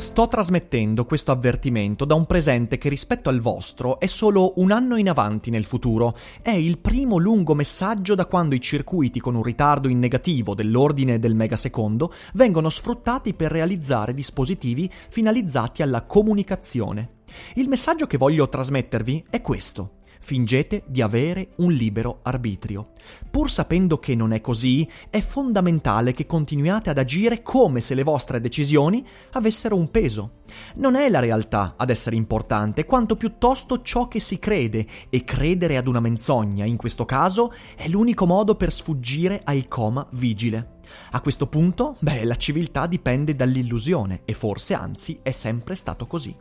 Sto trasmettendo questo avvertimento da un presente che rispetto al vostro è solo un anno in avanti nel futuro. È il primo lungo messaggio da quando i circuiti con un ritardo in negativo dell'ordine del megasecondo vengono sfruttati per realizzare dispositivi finalizzati alla comunicazione. Il messaggio che voglio trasmettervi è questo fingete di avere un libero arbitrio. Pur sapendo che non è così, è fondamentale che continuiate ad agire come se le vostre decisioni avessero un peso. Non è la realtà ad essere importante, quanto piuttosto ciò che si crede, e credere ad una menzogna, in questo caso, è l'unico modo per sfuggire al coma vigile. A questo punto, beh, la civiltà dipende dall'illusione, e forse anzi è sempre stato così.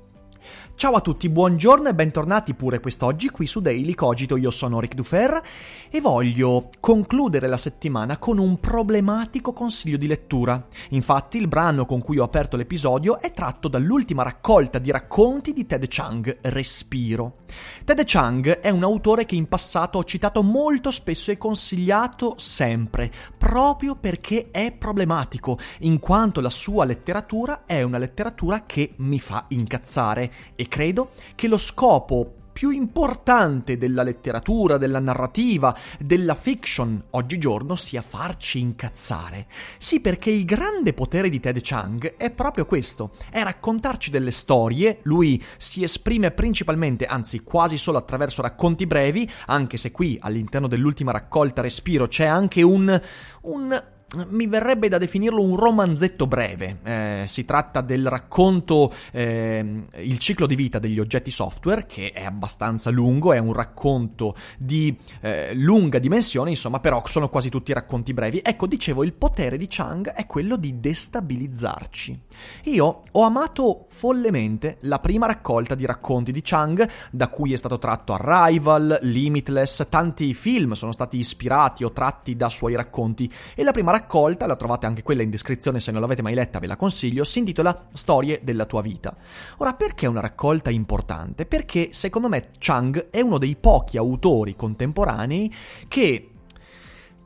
Ciao a tutti, buongiorno e bentornati pure quest'oggi qui su Daily Cogito. Io sono Ric Dufer e voglio concludere la settimana con un problematico consiglio di lettura. Infatti, il brano con cui ho aperto l'episodio è tratto dall'ultima raccolta di racconti di Ted Chang, Respiro. Ted Chang è un autore che in passato ho citato molto spesso e consigliato sempre, proprio perché è problematico, in quanto la sua letteratura è una letteratura che mi fa incazzare e credo che lo scopo più importante della letteratura, della narrativa, della fiction oggigiorno sia farci incazzare. Sì, perché il grande potere di Ted Chang è proprio questo, è raccontarci delle storie, lui si esprime principalmente, anzi quasi solo attraverso racconti brevi, anche se qui all'interno dell'ultima raccolta Respiro c'è anche un... un mi verrebbe da definirlo un romanzetto breve. Eh, si tratta del racconto eh, Il ciclo di vita degli oggetti software, che è abbastanza lungo, è un racconto di eh, lunga dimensione, insomma, però sono quasi tutti racconti brevi. Ecco, dicevo, il potere di Chang è quello di destabilizzarci. Io ho amato follemente la prima raccolta di racconti di Chang, da cui è stato tratto Arrival, Limitless, tanti film sono stati ispirati o tratti da suoi racconti, e la prima raccolta, la trovate anche quella in descrizione se non l'avete mai letta, ve la consiglio, si intitola Storie della tua vita. Ora, perché è una raccolta importante? Perché secondo me Chang è uno dei pochi autori contemporanei che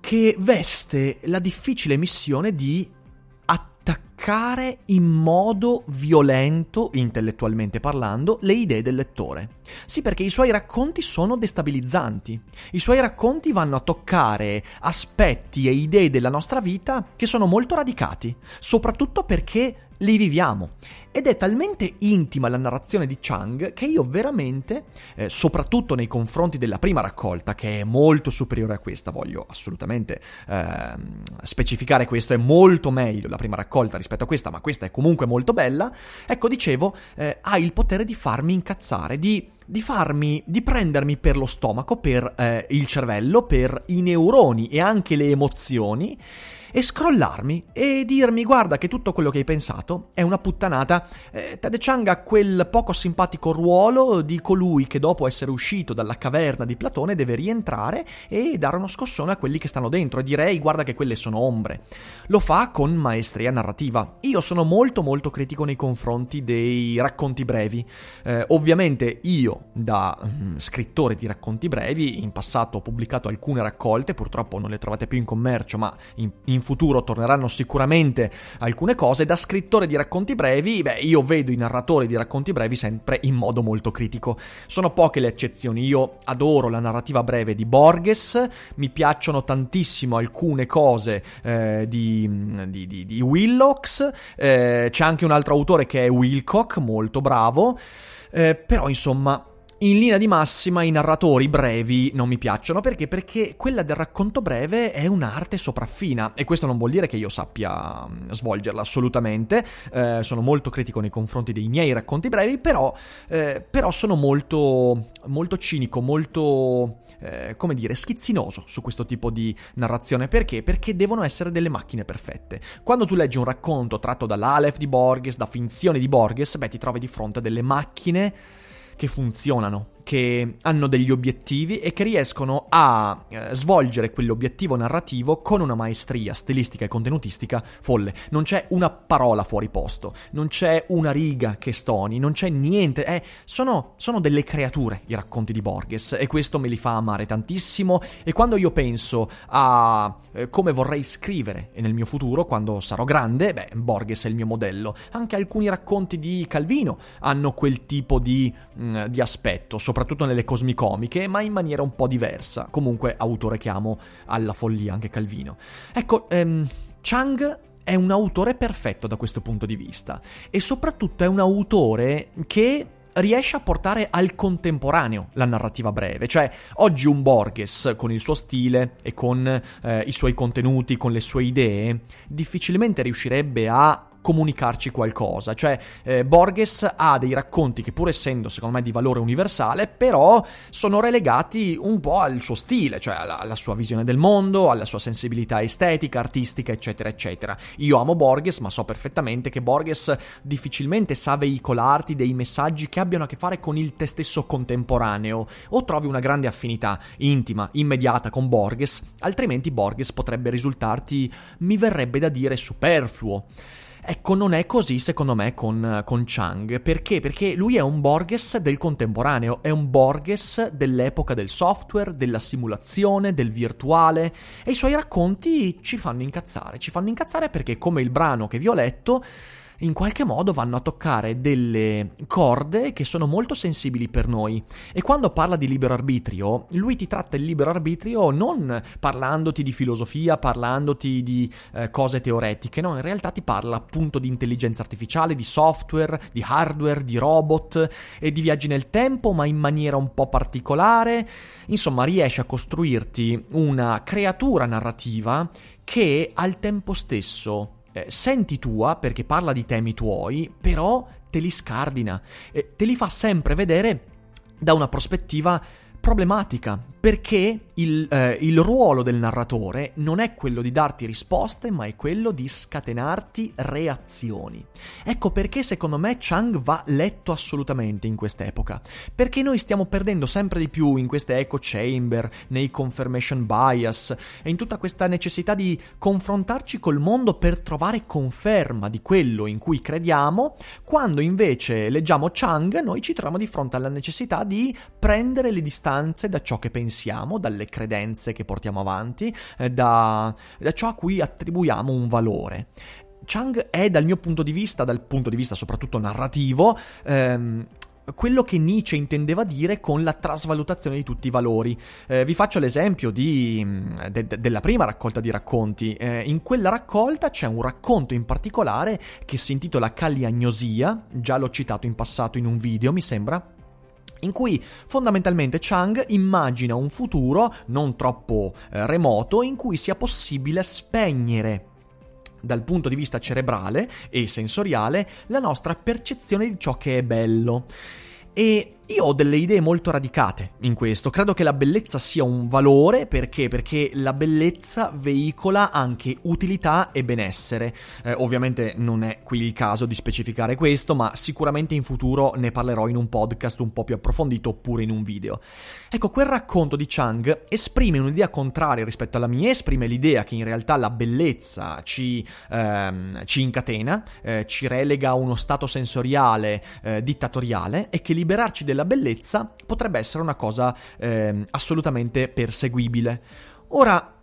che veste la difficile missione di attaccare in modo violento, intellettualmente parlando, le idee del lettore. Sì, perché i suoi racconti sono destabilizzanti. I suoi racconti vanno a toccare aspetti e idee della nostra vita che sono molto radicati, soprattutto perché li viviamo. Ed è talmente intima la narrazione di Chang che io veramente, eh, soprattutto nei confronti della prima raccolta, che è molto superiore a questa, voglio assolutamente eh, specificare questo, è molto meglio la prima raccolta rispetto a questa, ma questa è comunque molto bella, ecco dicevo, eh, ha il potere di farmi incazzare, di di farmi, di prendermi per lo stomaco, per eh, il cervello, per i neuroni e anche le emozioni e scrollarmi e dirmi guarda che tutto quello che hai pensato è una puttanata. Eh, Ted Chang ha quel poco simpatico ruolo di colui che dopo essere uscito dalla caverna di Platone deve rientrare e dare uno scossone a quelli che stanno dentro e direi guarda che quelle sono ombre. Lo fa con maestria narrativa. Io sono molto molto critico nei confronti dei racconti brevi. Eh, ovviamente io da mm, scrittore di racconti brevi in passato ho pubblicato alcune raccolte, purtroppo non le trovate più in commercio, ma in, in futuro torneranno sicuramente alcune cose. Da scrittore di racconti brevi, beh, io vedo i narratori di racconti brevi sempre in modo molto critico. Sono poche le eccezioni. Io adoro la narrativa breve di Borges, mi piacciono tantissimo alcune cose eh, di, di, di, di, Willocks. Eh, c'è anche un altro autore che è Wilcock, molto bravo. Eh, però insomma in linea di massima i narratori brevi non mi piacciono perché? Perché quella del racconto breve è un'arte sopraffina e questo non vuol dire che io sappia mm, svolgerla assolutamente, eh, sono molto critico nei confronti dei miei racconti brevi, però, eh, però sono molto, molto cinico, molto, eh, come dire, schizzinoso su questo tipo di narrazione. Perché? Perché devono essere delle macchine perfette. Quando tu leggi un racconto tratto dall'Aleph di Borges, da finzioni di Borges, beh ti trovi di fronte a delle macchine che funzionano, che hanno degli obiettivi e che riescono a eh, svolgere quell'obiettivo narrativo con una maestria stilistica e contenutistica folle. Non c'è una parola fuori posto, non c'è una riga che stoni, non c'è niente. Eh, sono, sono delle creature i racconti di Borges e questo me li fa amare tantissimo. E quando io penso a eh, come vorrei scrivere nel mio futuro, quando sarò grande, beh, Borges è il mio modello. Anche alcuni racconti di Calvino hanno quel tipo di, mh, mm, di aspetto soprattutto nelle cosmicomiche, ma in maniera un po' diversa. Comunque, autore che amo alla follia, anche Calvino. Ecco, ehm, Chang è un autore perfetto da questo punto di vista e soprattutto è un autore che riesce a portare al contemporaneo la narrativa breve, cioè oggi un Borges con il suo stile e con eh, i suoi contenuti, con le sue idee, difficilmente riuscirebbe a comunicarci qualcosa. Cioè, eh, Borges ha dei racconti che, pur essendo secondo me di valore universale, però sono relegati un po' al suo stile, cioè alla, alla sua visione del mondo, alla sua sensibilità estetica, artistica, eccetera, eccetera. Io amo Borges, ma so perfettamente che Borges difficilmente sa veicolarti dei messaggi che abbiano a che fare con il te stesso contemporaneo, o trovi una grande affinità intima, immediata con Borges, altrimenti Borges potrebbe risultarti, mi verrebbe da dire, superfluo. Ecco, non è così secondo me con, con Chang. Perché? Perché lui è un Borges del contemporaneo, è un Borges dell'epoca del software, della simulazione, del virtuale e i suoi racconti ci fanno incazzare. Ci fanno incazzare perché, come il brano che vi ho letto, in qualche modo vanno a toccare delle corde che sono molto sensibili per noi. E quando parla di libero arbitrio, lui ti tratta il libero arbitrio non parlandoti di filosofia, parlandoti di eh, cose teoretiche, no, in realtà ti parla appunto di intelligenza artificiale, di software, di hardware, di robot e di viaggi nel tempo, ma in maniera un po' particolare. Insomma, riesce a costruirti una creatura narrativa che al tempo stesso eh, senti tua perché parla di temi tuoi, però te li scardina, eh, te li fa sempre vedere da una prospettiva problematica, perché il, eh, il, ruolo del narratore non è quello di darti risposte, ma è quello di scatenarti reazioni. Ecco perché secondo me Chang va letto assolutamente in quest'epoca, perché noi stiamo perdendo sempre di più in queste echo chamber, nei confirmation bias e in tutta questa necessità di confrontarci col mondo per trovare conferma di quello in cui crediamo, quando invece leggiamo Chang noi ci troviamo di fronte alla necessità di prendere le distanze da ciò che pensiamo pensiamo, dalle credenze che portiamo avanti, eh, da, da ciò a cui attribuiamo un valore. Chang è dal mio punto di vista, dal punto di vista soprattutto narrativo, ehm, quello che Nietzsche intendeva dire con la trasvalutazione di tutti i valori. Eh, vi faccio l'esempio di, de, de, della prima raccolta di racconti. Eh, in quella raccolta c'è un racconto in particolare che si intitola Caliagnosia, già l'ho citato in passato in un video, mi sembra in cui fondamentalmente Chang immagina un futuro non troppo eh, remoto in cui sia possibile spegnere dal punto di vista cerebrale e sensoriale la nostra percezione di ciò che è bello. E io ho delle idee molto radicate in questo, credo che la bellezza sia un valore perché? Perché la bellezza veicola anche utilità e benessere. Eh, ovviamente non è qui il caso di specificare questo, ma sicuramente in futuro ne parlerò in un podcast un po' più approfondito oppure in un video. Ecco, quel racconto di Chang esprime un'idea contraria rispetto alla mia, esprime l'idea che in realtà la bellezza ci, ehm, ci incatena, eh, ci relega a uno stato sensoriale eh, dittatoriale e che liberarci della bellezza potrebbe essere una cosa eh, assolutamente perseguibile. Ora,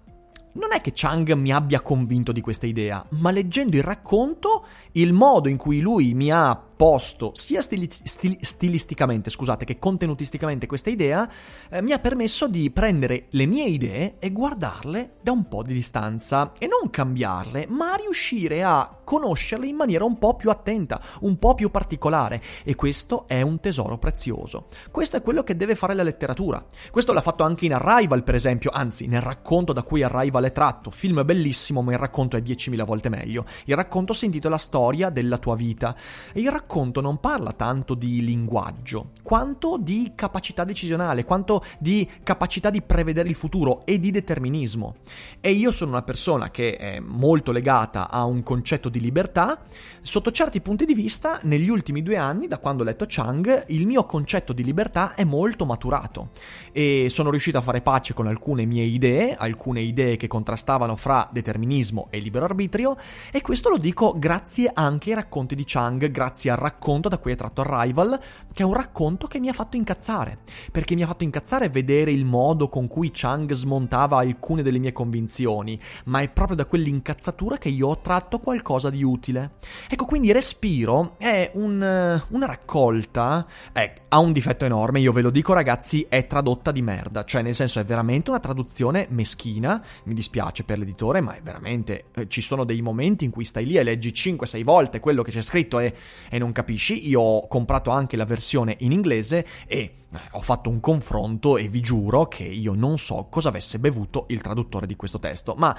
non è che Chang mi abbia convinto di questa idea, ma leggendo il racconto, il modo in cui lui mi ha imposto sia stili- stil- stilisticamente, scusate, che contenutisticamente questa idea, eh, mi ha permesso di prendere le mie idee e guardarle da un po' di distanza e non cambiarle, ma riuscire a conoscerle in maniera un po' più attenta, un po' più particolare e questo è un tesoro prezioso. Questo è quello che deve fare la letteratura. Questo l'ha fatto anche in Arrival, per esempio, anzi, nel racconto da cui Arrival è tratto, film bellissimo, ma il racconto è 10.000 volte meglio. Il racconto si intitola Storia della tua vita e il racconto non parla tanto di linguaggio, quanto di capacità decisionale, quanto di capacità di prevedere il futuro e di determinismo. E io sono una persona che è molto legata a un concetto di libertà, sotto certi punti di vista, negli ultimi due anni, da quando ho letto Chang, il mio concetto di libertà è molto maturato e sono riuscito a fare pace con alcune mie idee, alcune idee che contrastavano fra determinismo e libero arbitrio, e questo lo dico grazie anche ai racconti di Chang, grazie al racconto da cui è tratto Arrival, che è un racconto che mi ha fatto incazzare, perché mi ha fatto incazzare vedere il modo con cui Chang smontava alcune delle mie convinzioni, ma è proprio da quell'incazzatura che io ho tratto qualcosa di utile. Ecco, quindi Respiro è un, eh, una raccolta, eh, ha un difetto enorme, io ve lo dico ragazzi, è tradotta di merda, cioè nel senso è veramente una traduzione meschina, mi dispiace per l'editore, ma è veramente, eh, ci sono dei momenti in cui stai lì e leggi 5-6 volte quello che c'è scritto e, e non capisci, io ho comprato anche la versione in inglese e eh, ho fatto un confronto e vi giuro che io non so cosa avesse bevuto il traduttore di questo testo, ma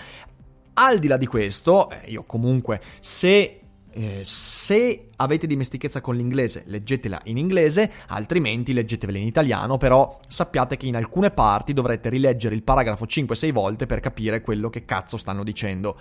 al di là di questo, eh, io comunque se eh, se avete dimestichezza con l'inglese, leggetela in inglese, altrimenti leggetevela in italiano, però sappiate che in alcune parti dovrete rileggere il paragrafo 5-6 volte per capire quello che cazzo stanno dicendo.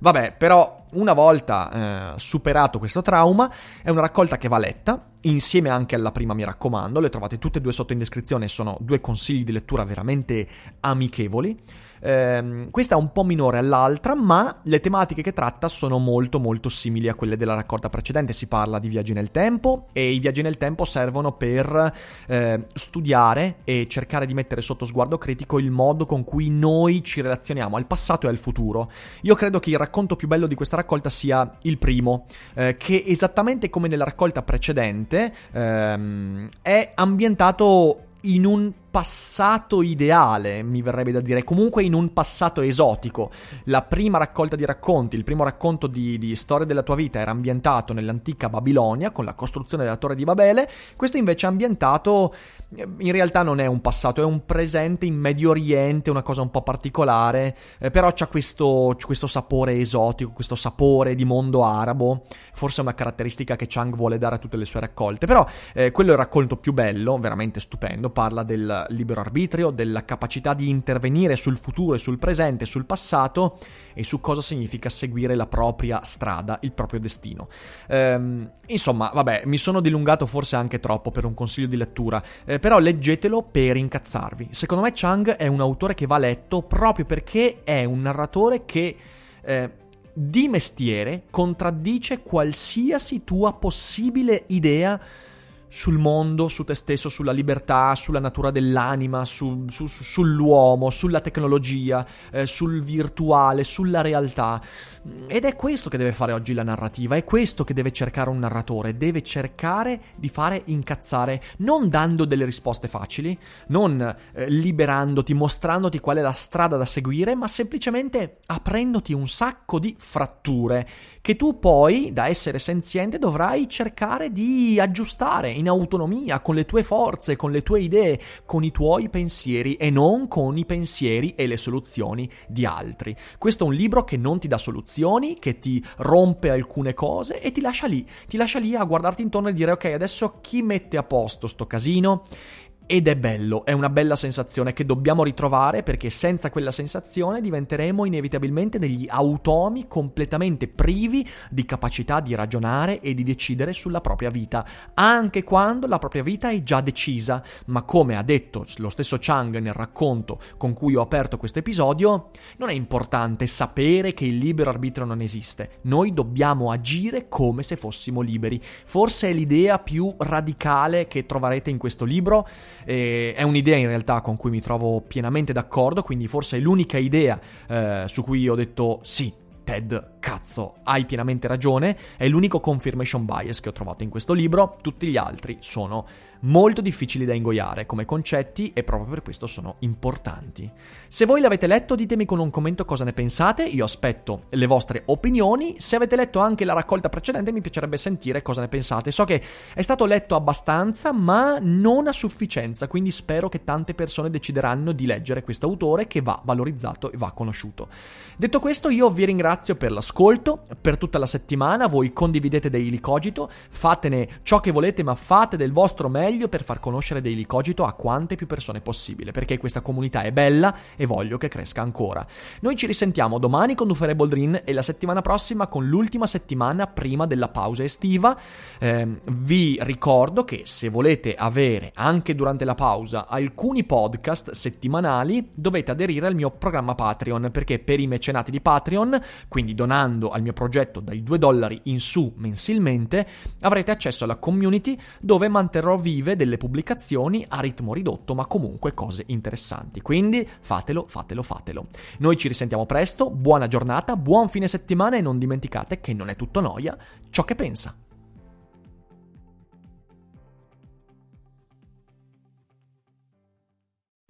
Vabbè, però una volta eh, superato questo trauma, è una raccolta che va letta, insieme anche alla prima mi raccomando, le trovate tutte e due sotto in descrizione, sono due consigli di lettura veramente amichevoli. Eh, questa è un po' minore all'altra, ma le tematiche che tratta sono molto molto simili a quelle della raccolta precedente. Si parla di viaggi nel tempo e i viaggi nel tempo servono per eh, studiare e cercare di mettere sotto sguardo critico il modo con cui noi ci relazioniamo al passato e al futuro. Io credo che il racconto più bello di questa raccolta sia il primo, eh, che esattamente come nella raccolta precedente ehm, è ambientato in un passato ideale, mi verrebbe da dire, comunque in un passato esotico. La prima raccolta di racconti, il primo racconto di, di storia della tua vita era ambientato nell'antica Babilonia con la costruzione della torre di Babele, questo invece è ambientato, in realtà non è un passato, è un presente in Medio Oriente, una cosa un po' particolare, eh, però c'ha questo, questo sapore esotico, questo sapore di mondo arabo, forse è una caratteristica che Chang vuole dare a tutte le sue raccolte, però eh, quello è il racconto più bello, veramente stupendo, parla del libero arbitrio, della capacità di intervenire sul futuro e sul presente, sul passato e su cosa significa seguire la propria strada, il proprio destino. Ehm, insomma, vabbè, mi sono dilungato forse anche troppo per un consiglio di lettura, eh, però leggetelo per incazzarvi. Secondo me Chang è un autore che va letto proprio perché è un narratore che... Eh, di mestiere contraddice qualsiasi tua possibile idea sul mondo, su te stesso, sulla libertà, sulla natura dell'anima, su, su, sull'uomo, sulla tecnologia, eh, sul virtuale, sulla realtà. Ed è questo che deve fare oggi la narrativa, è questo che deve cercare un narratore, deve cercare di fare incazzare, non dando delle risposte facili, non eh, liberandoti, mostrandoti qual è la strada da seguire, ma semplicemente aprendoti un sacco di fratture che tu poi, da essere senziente, dovrai cercare di aggiustare in autonomia, con le tue forze, con le tue idee, con i tuoi pensieri e non con i pensieri e le soluzioni di altri. Questo è un libro che non ti dà soluzioni, che ti rompe alcune cose e ti lascia lì, ti lascia lì a guardarti intorno e dire ok, adesso chi mette a posto sto casino ed è bello, è una bella sensazione che dobbiamo ritrovare perché senza quella sensazione diventeremo inevitabilmente degli automi completamente privi di capacità di ragionare e di decidere sulla propria vita, anche quando la propria vita è già decisa. Ma come ha detto lo stesso Chang nel racconto con cui ho aperto questo episodio, non è importante sapere che il libero arbitrio non esiste, noi dobbiamo agire come se fossimo liberi. Forse è l'idea più radicale che troverete in questo libro e è un'idea in realtà con cui mi trovo pienamente d'accordo, quindi forse è l'unica idea eh, su cui ho detto sì, Ted, cazzo, hai pienamente ragione, è l'unico confirmation bias che ho trovato in questo libro, tutti gli altri sono molto difficili da ingoiare come concetti e proprio per questo sono importanti. Se voi l'avete letto ditemi con un commento cosa ne pensate, io aspetto le vostre opinioni, se avete letto anche la raccolta precedente mi piacerebbe sentire cosa ne pensate. So che è stato letto abbastanza ma non a sufficienza, quindi spero che tante persone decideranno di leggere questo autore che va valorizzato e va conosciuto. Detto questo io vi ringrazio per l'ascolto, per tutta la settimana, voi condividete Daily Cogito, fatene ciò che volete ma fate del vostro meglio per far conoscere Daily Cogito a quante più persone possibile, perché questa comunità è bella e voglio che cresca ancora. Noi ci risentiamo domani con Dufere Boldrin e la settimana prossima con l'ultima settimana prima della pausa estiva. Eh, vi ricordo che se volete avere anche durante la pausa alcuni podcast settimanali, dovete aderire al mio programma Patreon, perché per i mecenati di Patreon, quindi donando al mio progetto dai 2 dollari in su mensilmente, avrete accesso alla community dove manterrò esclusive delle pubblicazioni a ritmo ridotto, ma comunque cose interessanti. Quindi fatelo, fatelo, fatelo. Noi ci risentiamo presto, buona giornata, buon fine settimana e non dimenticate che non è tutto noia ciò che pensa.